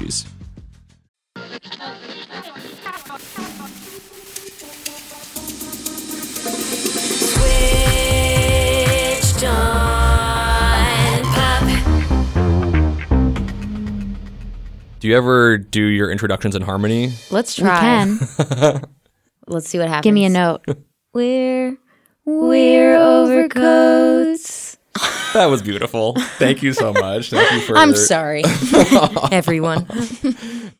Switched. Do you ever do your introductions in harmony? Let's We try. can. Let's see what happens. Give me a note. We're we're overcoats. That was beautiful. Thank you so much. Thank you for I'm sorry, everyone.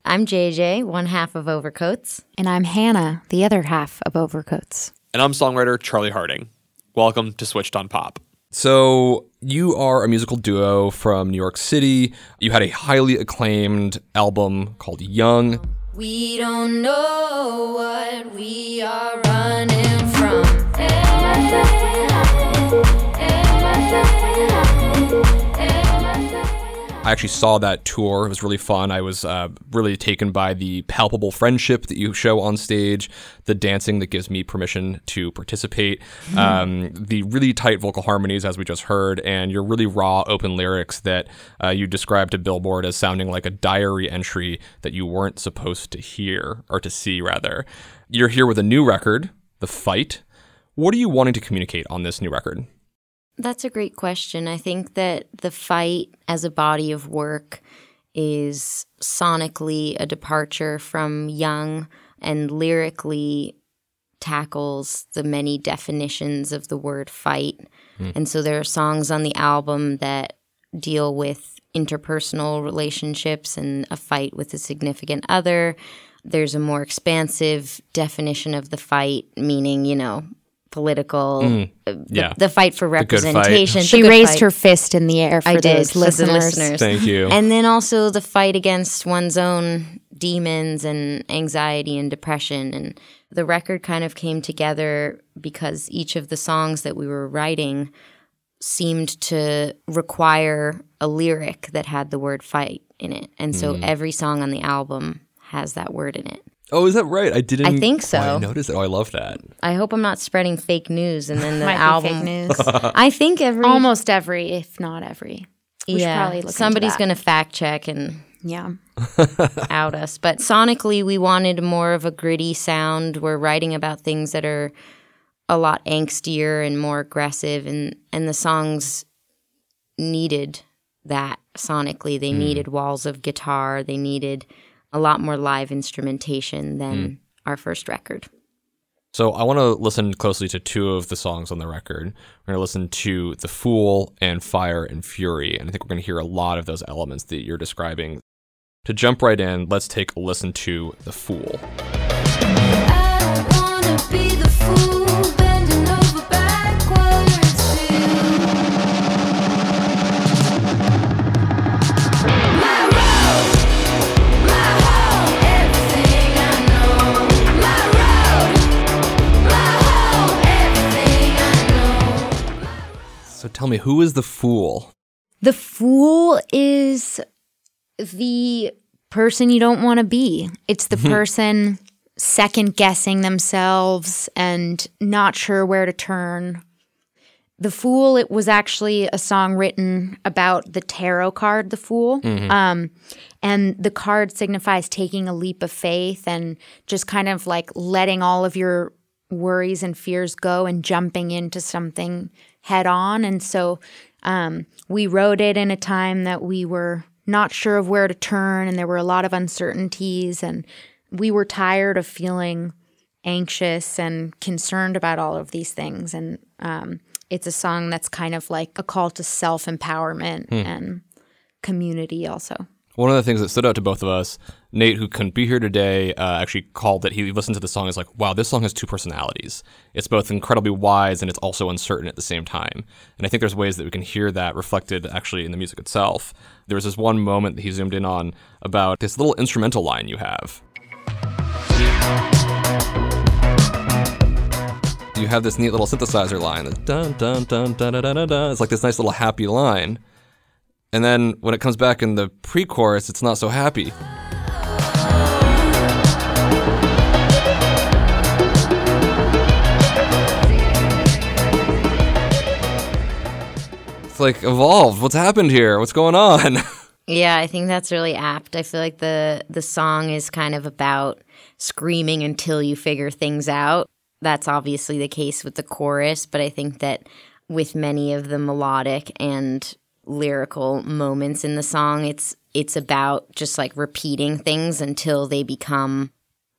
I'm JJ, one half of Overcoats. And I'm Hannah, the other half of Overcoats. And I'm songwriter Charlie Harding. Welcome to Switched on Pop. So, you are a musical duo from New York City. You had a highly acclaimed album called Young. We don't know what we are running from. I actually saw that tour. It was really fun. I was uh, really taken by the palpable friendship that you show on stage, the dancing that gives me permission to participate, um, the really tight vocal harmonies, as we just heard, and your really raw, open lyrics that uh, you described to Billboard as sounding like a diary entry that you weren't supposed to hear, or to see, rather. You're here with a new record, The Fight. What are you wanting to communicate on this new record? That's a great question. I think that the fight as a body of work is sonically a departure from Young and lyrically tackles the many definitions of the word fight. Hmm. And so there are songs on the album that deal with interpersonal relationships and a fight with a significant other. There's a more expansive definition of the fight, meaning, you know, political, uh, the, yeah. the fight for good fight. representation. She raised fight. her fist in the air for I did those for the listeners. listeners. Thank you. And then also the fight against one's own demons and anxiety and depression. And the record kind of came together because each of the songs that we were writing seemed to require a lyric that had the word fight in it. And so Mm. every song on the album has that word in it. Oh, is that right? I didn't. I think so. Oh, I noticed it. Oh, I love that. I hope I'm not spreading fake news and then the Might album be fake news. I think every Almost every, if not every. We yeah, probably look into somebody's that. going to fact check and Yeah. out us. But sonically, we wanted more of a gritty sound. We're writing about things that are a lot angstier and more aggressive, and and the songs needed that sonically. They hmm. needed walls of guitar. They needed a lot more live instrumentation than hmm. our first record. So I want to listen closely to two of the songs on the record. We're going to listen to The Fool and Fire and Fury. And I think we're going to hear a lot of those elements that you're describing. To jump right in, let's take a listen to The Fool. Tell me, who is The Fool? The fool is the person you don't want to be. It's the person second guessing themselves and not sure where to turn. The Fool, it was actually a song written about the tarot card, The Fool. Um, and the card signifies taking a leap of faith and just kind of like letting all of your worries and fears go and jumping into something head on. And so um, we wrote it in a time that we were not sure of where to turn and there were a lot of uncertainties. And we were tired of feeling anxious and concerned about all of these things. And um, it's a song that's kind of like a call to self empowerment and community, also. One of the things that stood out to both of us, Nate, who couldn't be here today, uh, actually called that he listened to the song. Is like, wow, this song has two personalities. It's both incredibly wise and it's also uncertain at the same time. And I think there's ways that we can hear that reflected actually in the music itself. There was this one moment that he zoomed in on about this little instrumental line you have. You have this neat little synthesizer line. Dun dun dun dun dun dun dun. dun. It's like this nice little happy line. And then when it comes back in the pre-chorus, it's not so happy. It's like evolved. What's happened here? What's going on? Yeah, I think that's really apt. I feel like the the song is kind of about screaming until you figure things out. That's obviously the case with the chorus, but I think that with many of the melodic and lyrical moments in the song, it's it's about just like repeating things until they become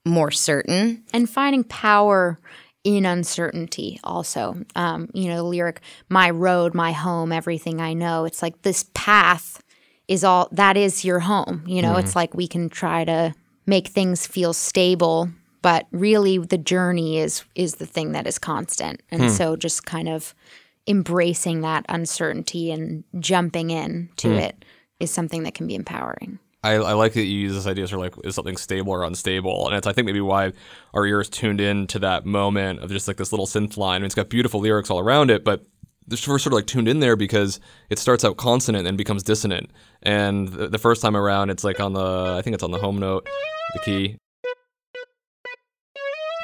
more certain. and finding power in uncertainty also. Um, you know the lyric my road my home everything i know. It's like this path is all that is your home. You know it's like we can try to make things feel stable but really the journey is is the thing that is constant. And so just kind of embracing that uncertainty and jumping in to hmm. it is something that can be empowering I, I like that you use this idea sort of like is something stable or unstable, and it's I think maybe why our ears tuned in to that moment of just like this little synth line. I mean, it's got beautiful lyrics all around it, but we're sort of like tuned in there because it starts out consonant and becomes dissonant. And the, the first time around, it's like on the I think it's on the home note, the key,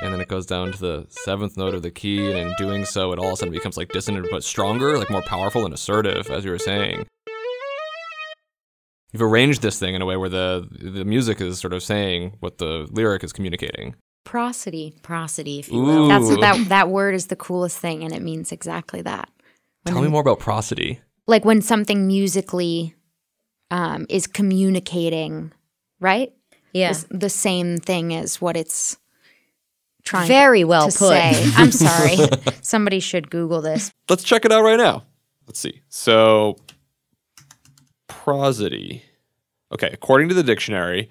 and then it goes down to the seventh note of the key, and in doing so, it all of a sudden becomes like dissonant but stronger, like more powerful and assertive, as you were saying. You've arranged this thing in a way where the the music is sort of saying what the lyric is communicating. prosody Prosody, if you will. Ooh. That's that that word is the coolest thing and it means exactly that. When Tell me more about prosody. Like when something musically um, is communicating, right? Yeah. Is the same thing as what it's trying Very well to put. say. I'm sorry. Somebody should Google this. Let's check it out right now. Let's see. So, prosody. Okay, according to the dictionary,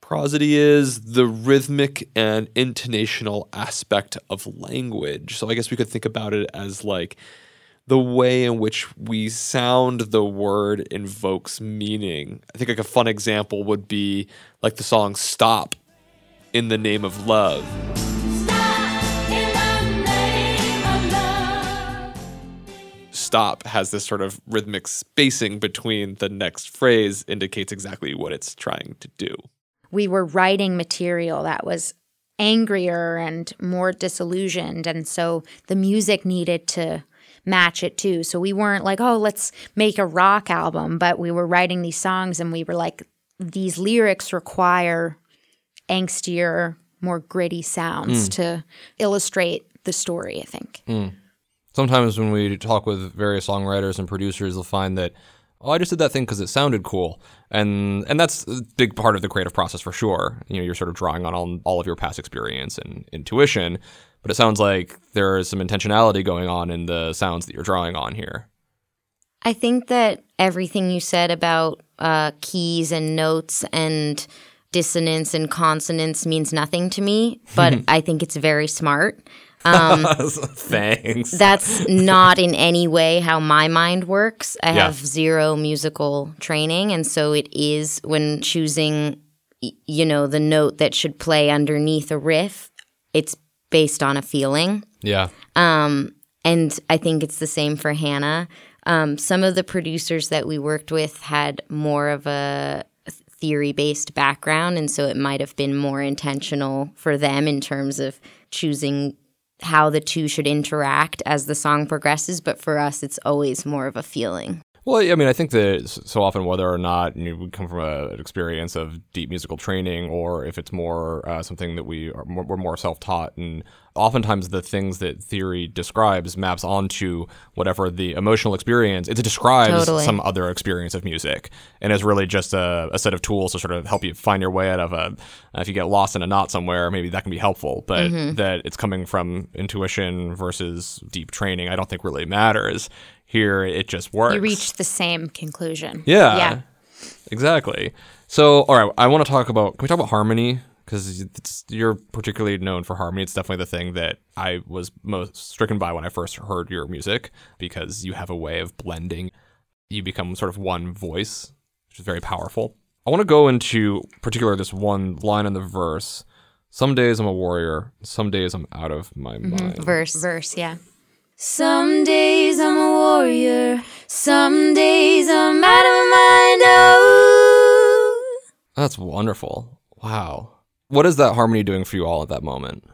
prosody is the rhythmic and intonational aspect of language. So, I guess we could think about it as like the way in which we sound the word invokes meaning. I think like a fun example would be like the song Stop in the name of love. Stop has this sort of rhythmic spacing between the next phrase indicates exactly what it's trying to do. We were writing material that was angrier and more disillusioned. And so the music needed to match it too. So we weren't like, oh, let's make a rock album, but we were writing these songs and we were like, these lyrics require angstier, more gritty sounds hmm. to illustrate the story, I think. Hmm. Sometimes when we talk with various songwriters and producers, they'll find that oh, I just did that thing because it sounded cool, and and that's a big part of the creative process for sure. You know, you're sort of drawing on all, all of your past experience and intuition, but it sounds like there is some intentionality going on in the sounds that you're drawing on here. I think that everything you said about uh, keys and notes and dissonance and consonance means nothing to me, but I think it's very smart. Thanks. That's not in any way how my mind works. I Yeah. have zero musical training, and so it is when choosing, you know, the note that should play underneath a riff. It's based on a feeling. yeah. Um, and I think it's the same for Hannah. Um, some of the producers that we worked with had more of a theory based background, and so it might have been more intentional for them in terms of choosing how the two should interact as the song progresses. But for us, it's always more of a feeling. Well, I mean, I think that so often, whether or not we come from a, an experience of deep musical training, or if it's more uh, something that we are more, we're more self-taught, and oftentimes the things that theory describes maps onto whatever the emotional experience. It describes Totally. some other experience of music, and is really just a, a set of tools to sort of help you find your way out of a. If you get lost in a knot somewhere, maybe that can be helpful, but mm-hmm. that it's coming from intuition versus deep training, I don't think really matters. Here, it just works. You reach the same conclusion. Yeah. Yeah. Exactly. So, all right, I want to talk about. Can we talk about harmony? Because you're particularly known for harmony. It's definitely the thing that I was most stricken by when I first heard your music, because you have a way of blending. You become sort of one voice, which is very powerful. I want to go into particular this one line in the verse. Some days I'm a warrior. Some days I'm out of my mm-hmm. mind. Verse. Verse, yeah. Some days I'm a warrior, some days I'm out of my mind. Oh. That's wonderful. Wow. What is that harmony doing for you all at that moment?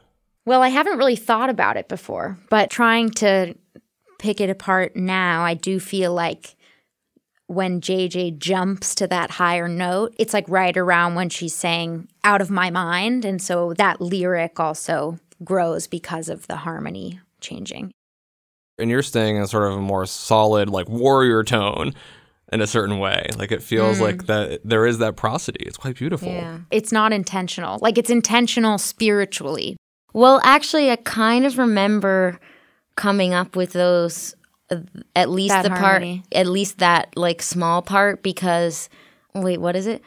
Well, I haven't really thought about it before, but trying to pick it apart now, I do feel like when JJ jumps to that higher note, it's like right around when she's saying out of my mind. And so that lyric also grows because of the harmony changing. and you're staying in sort of a more solid like warrior tone in a certain way like it feels like that there is that prosody it's quite beautiful Yeah. It's not intentional. Like it's intentional spiritually. Well, actually, I kind of remember coming up with those, uh, at least That the harmony. part, at least that like small part, because wait, what is it?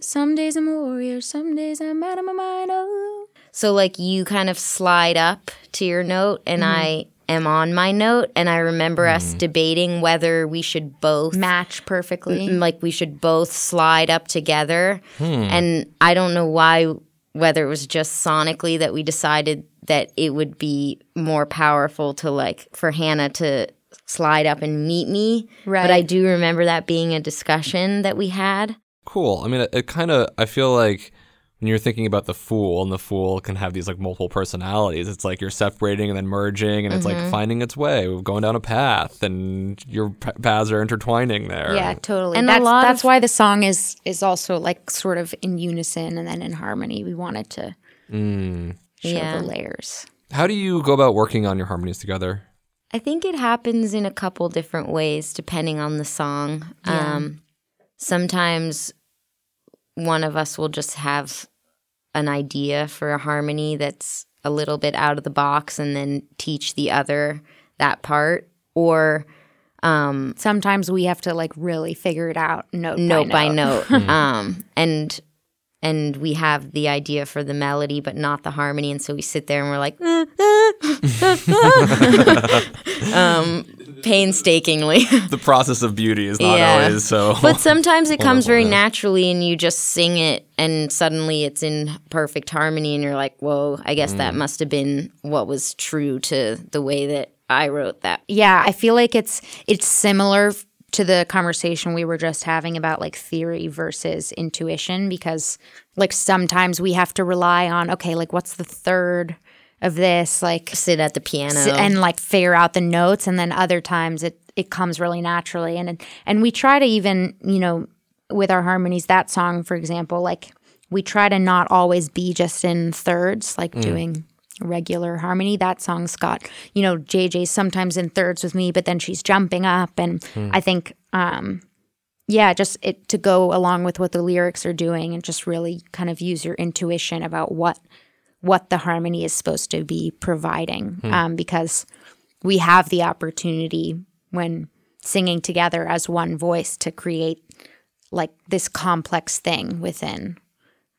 Some days I'm a warrior, some days I'm out of my mind. Oh. So like you kind of slide up to your note, and I am on my note, and I remember us debating whether we should both Match perfectly. Mm, like we should both slide up together. And I don't know why, whether it was just sonically that we decided that it would be more powerful to like for Hannah to slide up and meet me. Right. But I do remember that being a discussion that we had. cool i mean it, it kind of i feel like when you're thinking about the fool and the fool can have these like multiple personalities it's like you're separating and then merging and it's like finding its way going down a path and your p- paths are intertwining there Yeah, totally. And a that's lot that's of- why the song is is also like sort of in unison and then in harmony. We wanted to show Yeah. the layers. how do you go about working on your harmonies together I think it happens in a couple different ways depending on the song. Um, sometimes one of us will just have an idea for a harmony that's a little bit out of the box and then teach the other that part. Or Sometimes we have to like really figure it out note, note by by note. note. um, and and we have the idea for the melody, but not the harmony. And so we sit there and we're like, um, painstakingly. the process of beauty is not Yeah. always so but sometimes it comes very naturally, and you just sing it, and suddenly it's in perfect harmony, and you're like, "Whoa! I guess that mm. must have been what was true to the way that I wrote that." Yeah, I feel like it's it's similar to the conversation we were just having about like theory versus intuition because like sometimes we have to rely on okay, like what's the third of this like Sit at the piano. s- and like figure out the notes and then other times it it comes really naturally. And and we try to even you know with our harmonies that song for example like we try to not always be just in thirds like doing regular harmony. That song's got you know jj's sometimes in thirds with me but then she's jumping up. And i think um yeah just it to go along with what the lyrics are doing and just really kind of use your intuition about what what the harmony is supposed to be providing um, because we have the opportunity when singing together as one voice to create like this complex thing within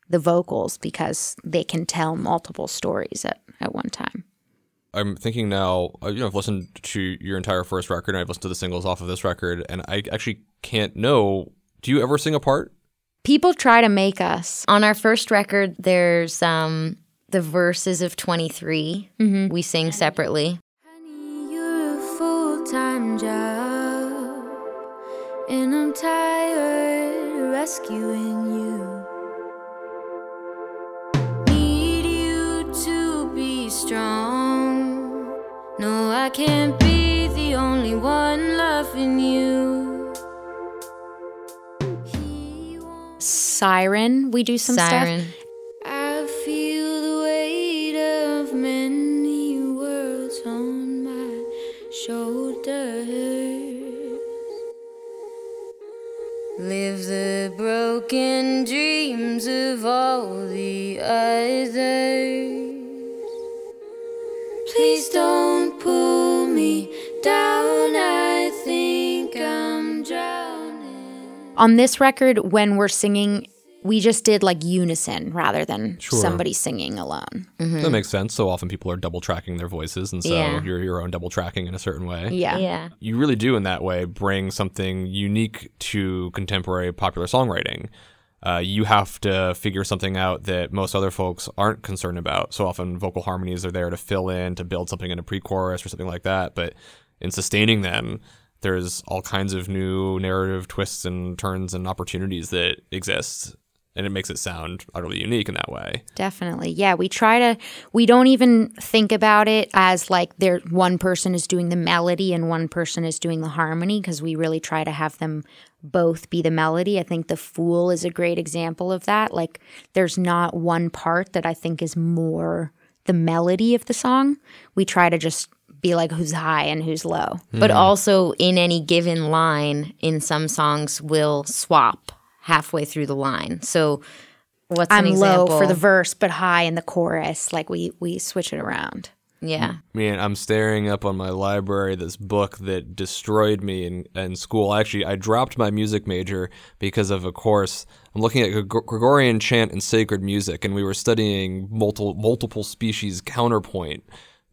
the vocals because they can tell multiple stories at, at one time. I'm thinking now, uh, you know, I've listened to your entire first record and I've listened to the singles off of this record, and I actually can't know. Do you ever sing a part? People try to make us. on our first record. There's um the verses of 23. Mm-hmm. We sing separately. Honey, you're a full-time job, and I'm tired of rescuing you. Need you to be strong. No, I can't be the only one loving you. Siren, we do some Siren. stuff. Live the broken dreams of all the others. Please don't pull me down. I think I'm drowning. On this record, when we're singing, we just did like unison rather than somebody singing alone. That makes sense. So often people are double tracking their voices, and so Yeah. you're your own double tracking in a certain way. Yeah. Yeah. You really do, in that way, bring something unique to contemporary popular songwriting. Uh, you have to figure something out that most other folks aren't concerned about. So often, vocal harmonies are there to fill in, to build something in a pre-chorus or something like that. But in sustaining them, there's all kinds of new narrative twists and turns and opportunities that exist, and it makes it sound utterly unique in that way. Definitely. Yeah, we try to we don't even think about it as like there one person is doing the melody and one person is doing the harmony because we really try to have them both be the melody. I think The Fool is a great example of that. Like there's not one part that I think is more the melody of the song. We try to just be like who's high and who's low. But hmm. also, in any given line, in some songs, will swap halfway through the line. So, what's I'm an example? low for the verse but high in the chorus. Like we we switch it around. yeah. Man, I'm staring up on my library this book that destroyed me in, in school. Actually, I dropped my music major because of a course. I'm looking at Gregorian chant and sacred music, and we were studying multiple multiple species counterpoint.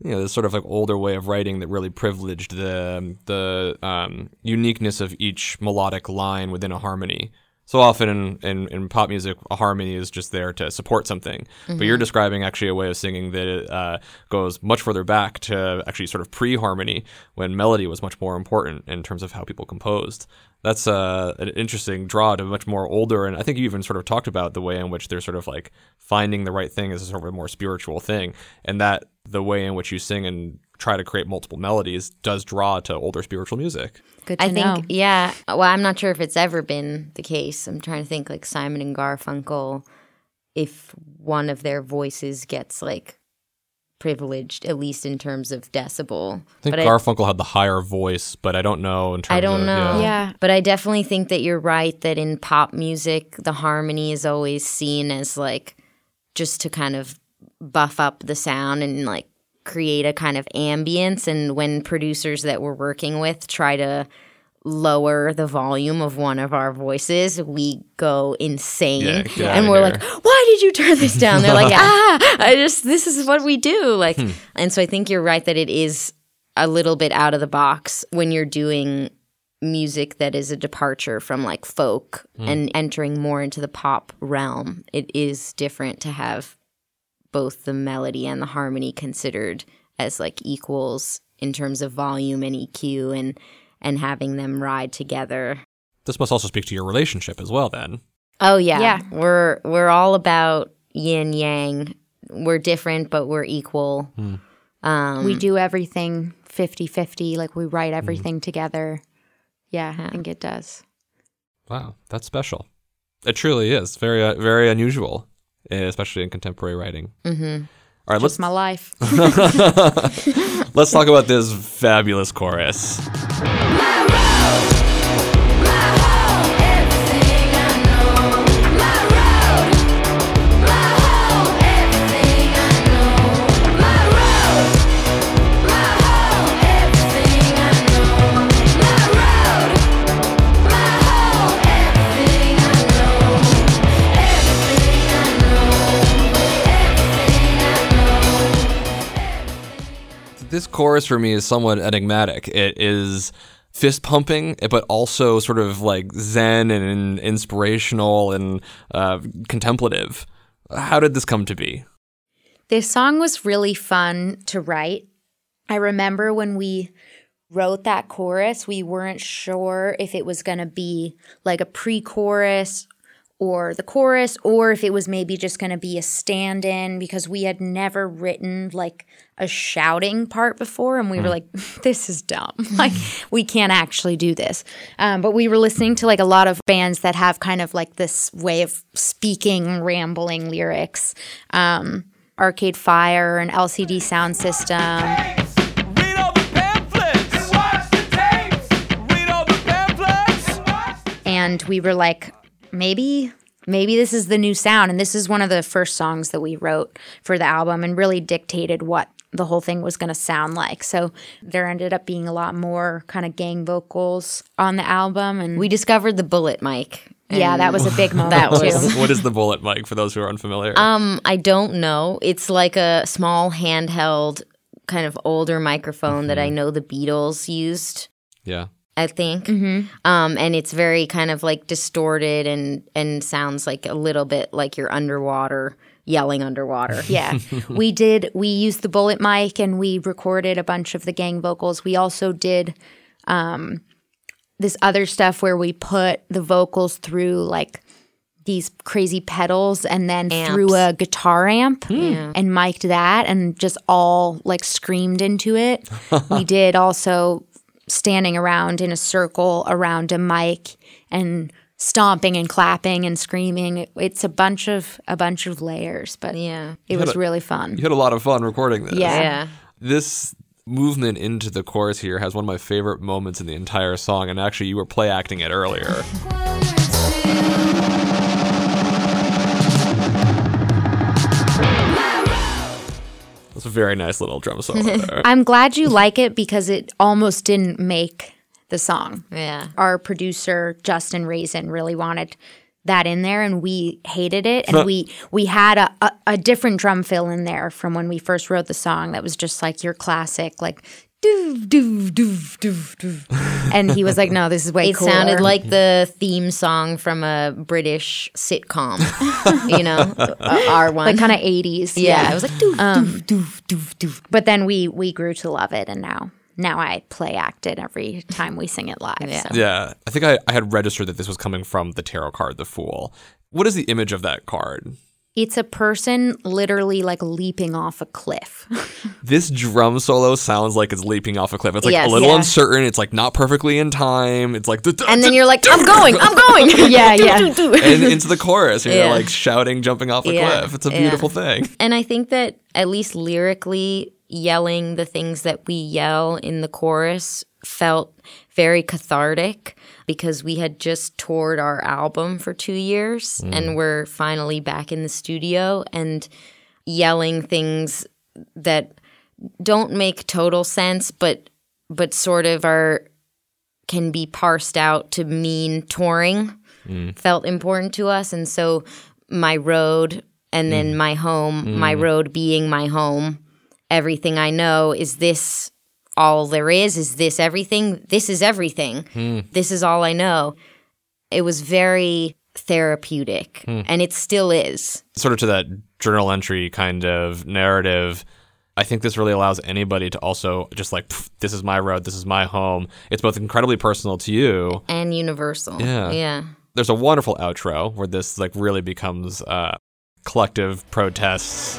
You know, this sort of like older way of writing that really privileged the the um, uniqueness of each melodic line within a harmony. So often in, in, in pop music, a harmony is just there to support something. But you're describing actually a way of singing that uh, goes much further back to actually sort of pre harmony when melody was much more important in terms of how people composed. That's uh, an interesting draw to much more older. And I think you even sort of talked about the way in which they're sort of like finding the right thing is a sort of a more spiritual thing. And that the way in which you sing and try to create multiple melodies does draw to older spiritual music. Good to I think, know. yeah. Well, I'm not sure if it's ever been the case. I'm trying to think like Simon and Garfunkel, if one of their voices gets like privileged, at least in terms of decibel. I think but I, Garfunkel had the higher voice, but I don't know in terms I don't of, know. Yeah. But I definitely think that you're right that in pop music, the harmony is always seen as like just to kind of buff up the sound and like create a kind of ambience. And when producers that we're working with try to lower the volume of one of our voices, we go insane. Yeah, and we're here. like, why did you turn this down? They're like, ah, I just, this is what we do. Like, and so I think you're right that it is a little bit out of the box when you're doing music that is a departure from like folk and entering more into the pop realm. It is different to have both the melody and the harmony considered as like equals in terms of volume and EQ and and having them ride together. This must also speak to your relationship as well, then. Oh yeah. Yeah. We're we're all about yin yang. We're different but we're equal. Um we do everything 50-50 like we write everything together yeah i think it does Wow, that's special. It truly is very, uh, very unusual, especially in contemporary writing. Mm-hmm. All right, let's my life let's talk about this fabulous chorus. Chorus for me is somewhat enigmatic. It is fist pumping, but also sort of like zen and inspirational and uh, contemplative. How did this come to be? This song was really fun to write. I remember when we wrote that chorus, we weren't sure if it was going to be like a pre chorus or the chorus, or if it was maybe just going to be a stand in because we had never written like a shouting part before. And we were like, this is dumb. like, we can't actually do this. Um, but we were listening to like a lot of bands that have kind of like this way of speaking, rambling lyrics. Um, Arcade Fire and LCD Sound System. Read all the pamphlets. Watch the tapes. Read all the pamphlets. and we were like maybe maybe this is the new sound and this is one of the first songs that we wrote for the album and really dictated what the whole thing was going to sound like. So there ended up being a lot more kind of gang vocals on the album and We discovered the bullet mic. yeah, that was a big moment That too. was- what is the bullet mic for those who are unfamiliar? Um, I don't know. It's like a small handheld kind of older microphone that I know the Beatles used. yeah. I think, Mm-hmm. um, and it's very kind of like distorted and and sounds like a little bit like you're underwater yelling underwater. Yeah. we did we used the bullet mic and we recorded a bunch of the gang vocals. We also did um this other stuff where we put the vocals through like these crazy pedals and then through a guitar amp and mic'd that and just all like screamed into it. we did also standing around in a circle around a mic and stomping and clapping and screaming. It's a bunch of a bunch of layers, but Yeah. it was a- really fun. You had a lot of fun recording this. Yeah. Yeah. This movement into the chorus here has one of my favorite moments in the entire song, and actually, you were play acting it earlier. That's a very nice little drum solo there. I'm glad you like it because it almost didn't make the song. Yeah. Our producer Justin Raisen really wanted that in there and we hated it and we we had a, a, a different drum fill in there from when we first wrote the song that was just like your classic like doof doof doof doof doof and he was like no this is way It cooler. sounded like the theme song from a British sitcom. you know, uh, our one. like kind of 80s yeah, it was like doof, doof, doof, doof, doof. but then we we grew to love it and now now I play act it every time we sing it live so. yeah, I think I, I had registered that this was coming from the tarot card, the Fool. What is the image of that card? It's a person literally like leaping off a cliff. This drum solo sounds like it's leaping off a cliff. It's like Yes. a little Yeah. uncertain. It's like not perfectly in time. It's like And then you're like, I'm going, I'm going. yeah, yeah. and into the chorus. You're like shouting, jumping off a cliff. It's a beautiful thing. And I think that at least lyrically, yelling the things that we yell in the chorus felt very cathartic because we had just toured our album for two years mm. and we're finally back in the studio and yelling things that don't make total sense but but sort of are can be parsed out to mean touring mm. felt important to us. And so my road and then mm. my home my road being my home everything i know is this all there is is this everything this is everything this is all i know it was very therapeutic and it still is Sort of to that journal entry kind of narrative. I think this really allows anybody to also just like, this is my road, this is my home. It's both incredibly personal to you. and universal Yeah. yeah There's a wonderful outro where this like really becomes uh, collective protests.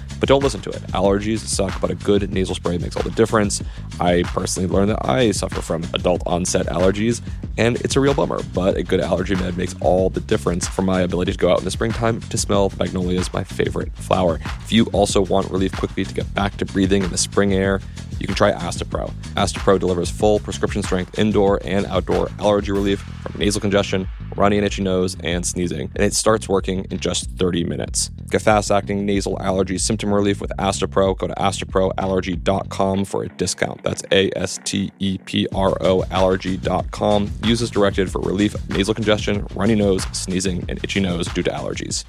But don't listen to it. Allergies suck, but a good nasal spray makes all the difference. I personally learned that I suffer from adult onset allergies, and it's a real bummer, but a good allergy med makes all the difference for my ability to go out in the springtime to smell magnolias, my favorite flower. If you also want relief quickly to get back to breathing in the spring air, you can try Astepro. Astepro delivers full prescription strength indoor and outdoor allergy relief from nasal congestion, runny and itchy nose, and sneezing, and it starts working in just 30 minutes. Get fast acting nasal allergy symptom relief with Astepro. Go to asteproallergy.com for a discount. That's A S T E P R O allergy.com. Use as directed for relief of nasal congestion, runny nose, sneezing, and itchy nose due to allergies.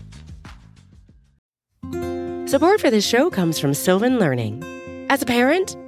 Support for this show comes from Sylvan Learning. As a parent,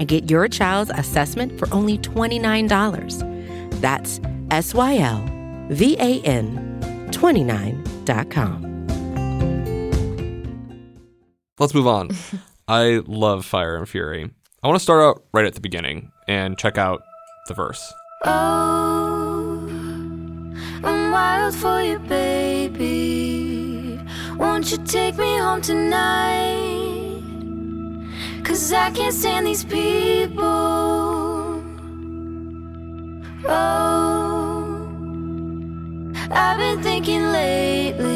and get your child's assessment for only $29. That's S Y L V A N 29.com. Let's move on. I love Fire and Fury. I want to start out right at the beginning and check out the verse. Oh, I'm wild for you, baby. Won't you take me home tonight? Cause I can't stand these people. Oh, I've been thinking lately,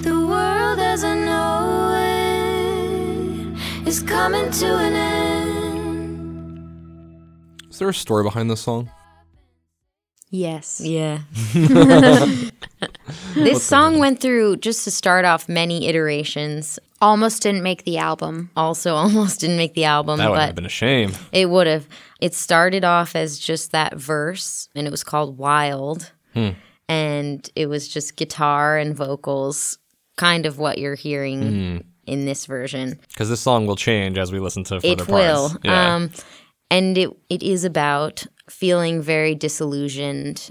the world as I know it is coming to an end. Is there a story behind this song? Yes. Yeah. this song went through, just to start off, many iterations. Almost didn't make the album. Also, almost didn't make the album, That would have been a shame. it would have. It started off as just that verse, and it was called Wild. And it was just guitar and vocals, kind of what you're hearing in this version. Because this song will change as we listen to further It parts. will. Yeah. Um, and it, it is about feeling very disillusioned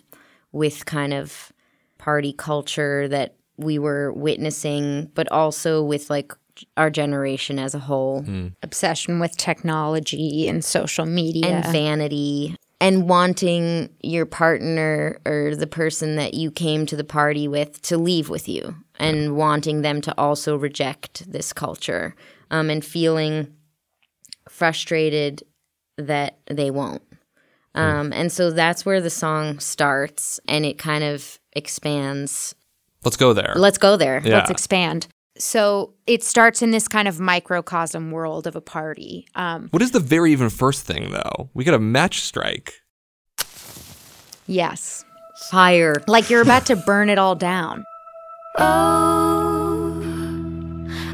with kind of party culture that we were witnessing, but also with like our generation as a whole Obsession with technology and social media. and vanity and wanting your partner or the person that you came to the party with to leave with you and wanting them to also reject this culture um, and feeling frustrated that they won't. Um, and so that's where the song starts and it kind of expands. Let's go there. Let's go there. Yeah. Let's expand. So it starts in this kind of microcosm world of a party. Um, what is the very even first thing, though? We got a match strike. yes. Fire. Like you're about to burn it all down. Oh,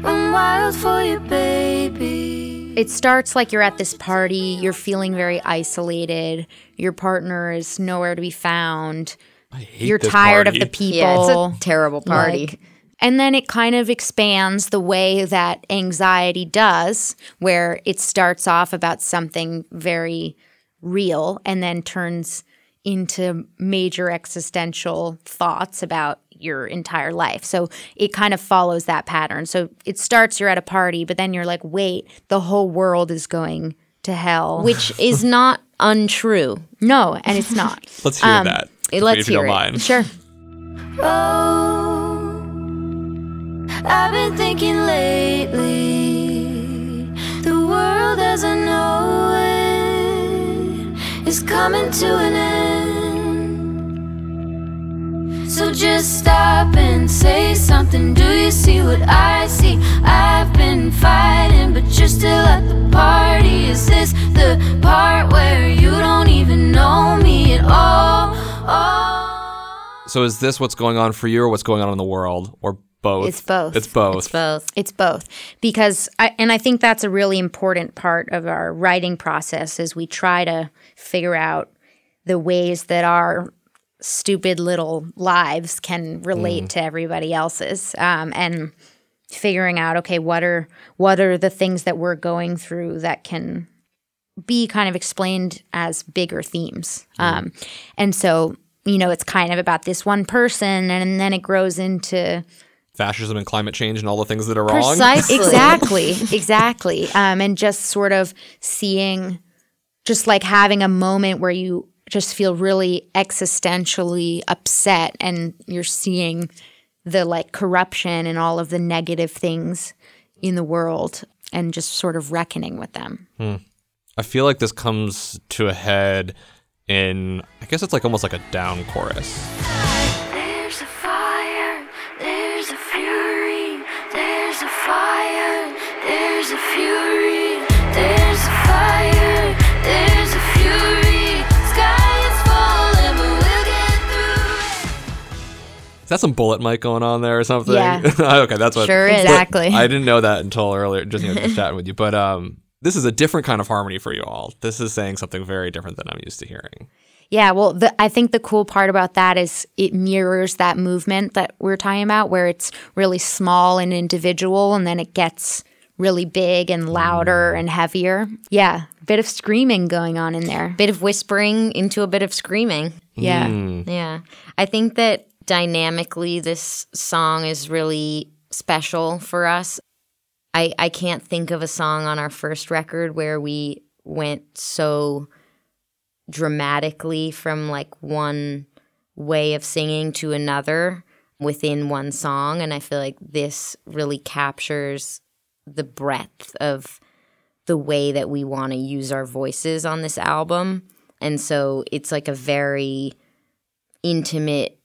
I'm wild for you, baby. It starts like you're at this party, you're feeling very isolated, your partner is nowhere to be found, I hate you're this tired party. of the people. Yeah, it's a terrible party. Like- and then it kind of expands the way that anxiety does, where it starts off about something very real and then turns into major existential thoughts about your entire life. So it kind of follows that pattern. So it starts, you're at a party, but then you're like, wait, the whole world is going to hell. Which is not untrue. no, and it's not. Let's hear Um, that. let's if you hear don't it. mind. sure. Oh, I've been thinking lately, the world as I know it is coming to an end. So just stop and say something. Do you see what I see? I've been fighting, but you're still at the party. Is this the part where you don't even know me at all? Oh. So is this what's going on for you, or what's going on in the world, or both? It's both. It's both. It's both. It's both because I and I think that's a really important part of our writing process is we try to figure out the ways that our stupid little lives can relate to everybody else's um, and figuring out okay what are what are the things that we're going through that can be kind of explained as bigger themes um, and so you know it's kind of about this one person and then it grows into Fascism and climate change and all the things that are wrong. Precisely. exactly exactly um, and just sort of seeing just like having a moment where you just feel really existentially upset and you're seeing the like corruption and all of the negative things in the world and just sort of reckoning with them I feel like this comes to a head in, I guess it's like almost like a down chorus. That some bullet mic going on there or something? Yeah. okay, that's what. Sure is. Exactly. I didn't know that until earlier, just you know, just chatting with you. But um, this is a different kind of harmony for you all. This is saying something very different than I'm used to hearing. Yeah, well, the, I think the cool part about that is it mirrors that movement that we're talking about, where it's really small and individual, and then it gets really big and louder and heavier. Yeah, bit of screaming going on in there. bit of whispering into a bit of screaming. Yeah, Yeah. I think that dynamically this song is really special for us. I I can't think of a song on our first record where we went so dramatically from like one way of singing to another within one song and I feel like this really captures the breadth of the way that we want to use our voices on this album. And so it's like a very intimate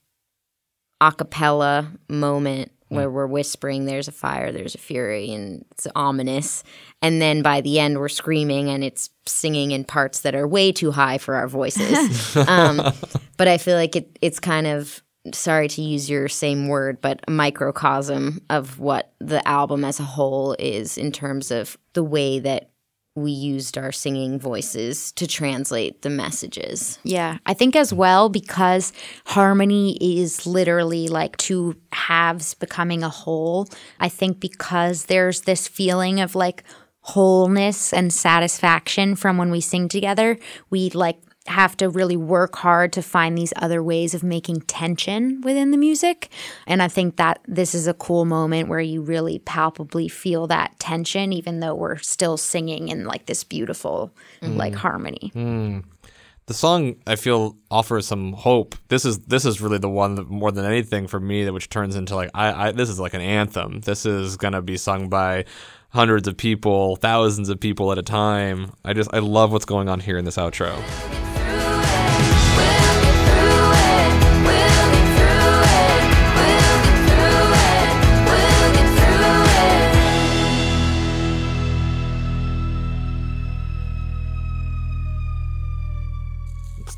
a cappella moment where we're whispering, there's a fire, there's a fury, and it's ominous. And then by the end, we're screaming and it's singing in parts that are way too high for our voices. um, but I feel like it, it's kind of, sorry to use your same word, but a microcosm of what the album as a whole is in terms of the way that we used our singing voices to translate the messages. yeah. I think as well because harmony is literally like two halves becoming a whole. I think because there's this feeling of like wholeness and satisfaction from when we sing together, we like have to really work hard to find these other ways of making tension within the music. And I think that this is a cool moment where you really palpably feel that tension, even though we're still singing in like this beautiful like mm. harmony. Mm. the song I feel offers some hope. This is this is really the one that more than anything for me that which turns into like I, I this is like an anthem. This is gonna be sung by hundreds of people, thousands of people at a time. I just I love what's going on here in this outro.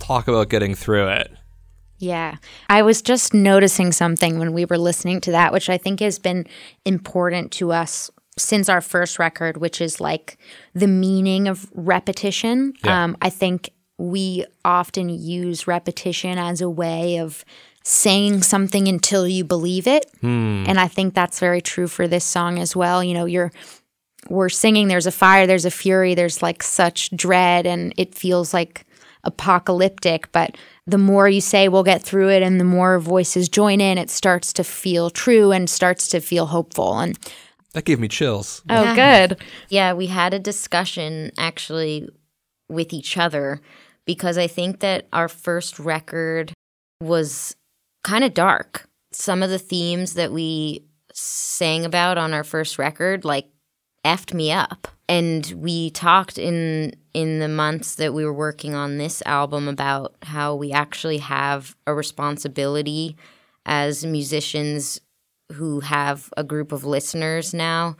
Talk about getting through it. Yeah. I was just noticing something when we were listening to that, which I think has been important to us since our first record, which is like the meaning of repetition. Yeah. Um, I think we often use repetition as a way of saying something until you believe it. And I think that's very true for this song as well. You know, you're we're singing there's a fire there's a fury there's like such dread and it feels like apocalyptic but the more you say we'll get through it and the more voices join in it starts to feel true and starts to feel hopeful and That gave me chills. oh good Yeah, we had a discussion actually with each other because I think that our first record was kind of dark. Some of the themes that we sang about on our first record like effed me up. And we talked in in the months that we were working on this album about how we actually have a responsibility as musicians who have a group of listeners now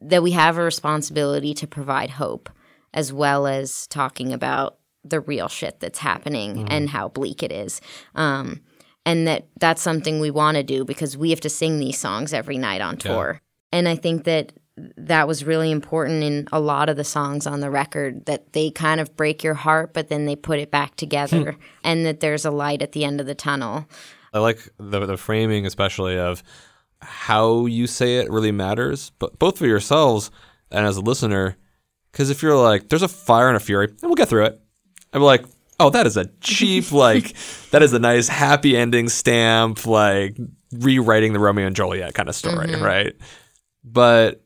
that we have a responsibility to provide hope as well as talking about the real shit that's happening and how bleak it is. Um, and that that's something we want to do because we have to sing these songs every night on tour. And I think that that was really important in a lot of the songs on the record that they kind of break your heart, but then they put it back together hmm. and that there's a light at the end of the tunnel. I like the the framing, especially of how you say it really matters, but both for yourselves and as a listener. Because if you're like, "There's a fire and a fury," and we'll get through it, I'm like, "Oh, that is a cheap like, that is a nice happy ending stamp, like rewriting the Romeo and Juliet kind of story, mm-hmm. right?" But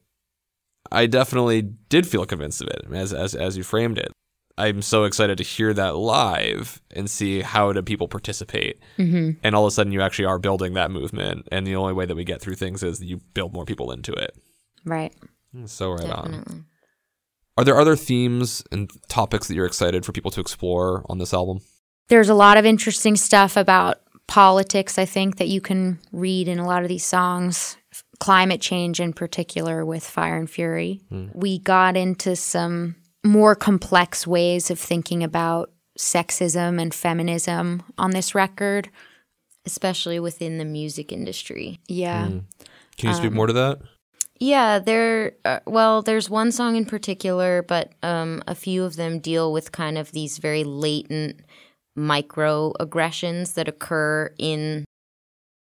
I definitely did feel convinced of it as as as you framed it. I'm so excited to hear that live and see how do people participate. Mm-hmm. And all of a sudden, you actually are building that movement. And the only way that we get through things is you build more people into it. right So right on. Are there other themes and topics that you're excited for people to explore on this album? there's a lot of interesting stuff about politics i think that you can read in a lot of these songs climate change in particular with fire and fury we got into some more complex ways of thinking about sexism and feminism on this record especially within the music industry. Yeah. Can you speak more to that? Yeah, there. Uh, well, there's one song in particular, but um, a few of them deal with kind of these very latent microaggressions that occur in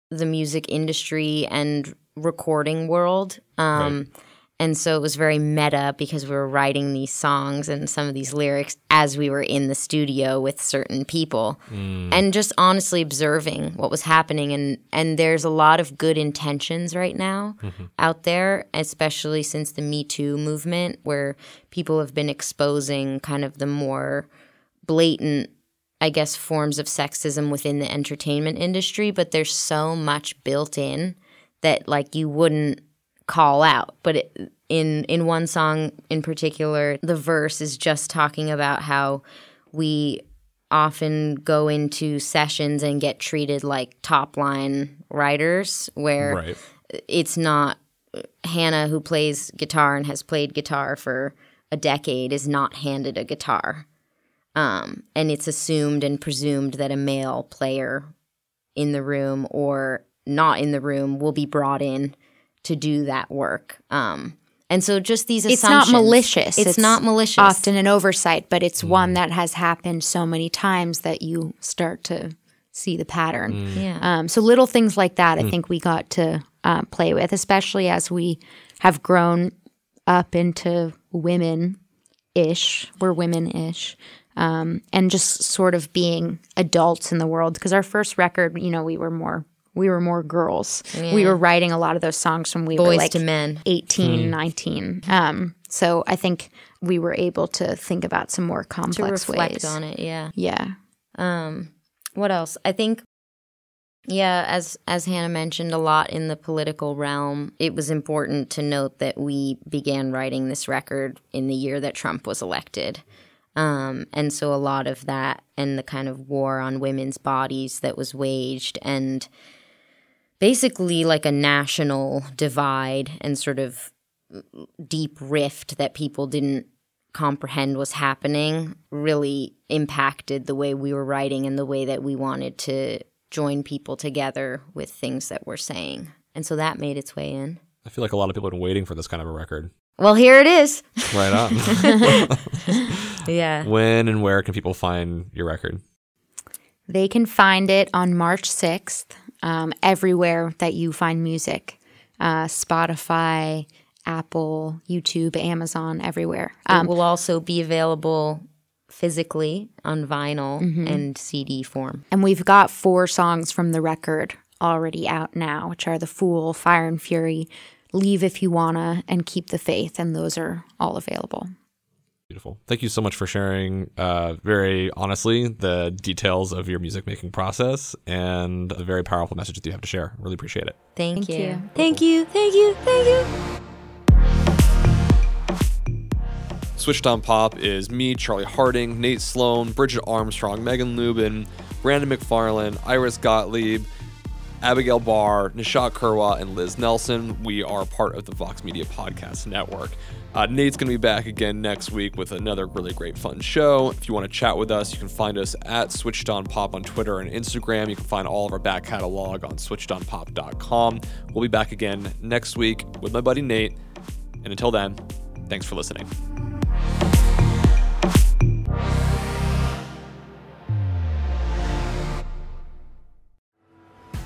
the music industry and recording world. Um, And so it was very meta because we were writing these songs and some of these lyrics as we were in the studio with certain people and just honestly observing what was happening. And, and there's a lot of good intentions right now out there, especially since the Me Too movement, where people have been exposing kind of the more blatant I guess, forms of sexism within the entertainment industry, but there's so much built in that like you wouldn't call out. But it, in in one song in particular, the verse is just talking about how we often go into sessions and get treated like top line writers where Right. it's not Hannah who plays guitar and has played guitar for a decade is not handed a guitar. Um, and it's assumed and presumed that a male player in the room or not in the room will be brought in to do that work. Um, and so just these It's not malicious. It's, not malicious. Often an oversight, but it's one that has happened so many times that you start to see the pattern. Yeah. Um, so little things like that, I think we got to um, play with, especially as we have grown up into women ish. We're women ish. Um, and just sort of being adults in the world. Because our first record, you know, we were more. We were more girls. We were writing a lot of those songs when we were Boys like to men. 18, 19. Um, so I think we were able to think about some more to complex reflect ways. on it. Yeah. Yeah. Um, what else? I think, yeah, as as Hannah mentioned, a lot in the political realm. It was important to note that we began writing this record in the year that Trump was elected, um, and so a lot of that and the kind of war on women's bodies that was waged, and basically like a national divide and sort of deep rift that people didn't comprehend was happening really impacted the way we were writing and the way that we wanted to join people together with things that we're saying. And so that made its way in. I feel like a lot of people have been waiting for this kind of a record. Well, here it is. Right on. Yeah. when and where can people find your record? They can find it on March 6th um, everywhere that you find music uh, Spotify, Apple, YouTube, Amazon, everywhere. Um, it will also be available physically on vinyl and CD form. and we've got four songs from the record already out now, which are The Fool, Fire and Fury, Leave If You Wanna, and Keep the Faith. And those are all available. Beautiful. Thank you so much for sharing, uh, very honestly, the details of your music making process and the very powerful message that you have to share. Really appreciate it. Thank, Thank you. you. Thank you. Thank you. Thank you. Switched on Pop is me, Charlie Harding, Nate Sloan, Bridget Armstrong, Megan Lubin, Brandon McFarlane, Iris Gottlieb, Abigail Barr, Nishat Kurwa, and Liz Nelson. We are part of the Vox Media Podcast Network. Uh, Nate's going to be back again next week with another really great fun show. If you want to chat with us, you can find us at Switched On Pop on Twitter and Instagram. You can find all of our back catalog on switchedonpop.com. We'll be back again next week with my buddy Nate. And until then, thanks for listening.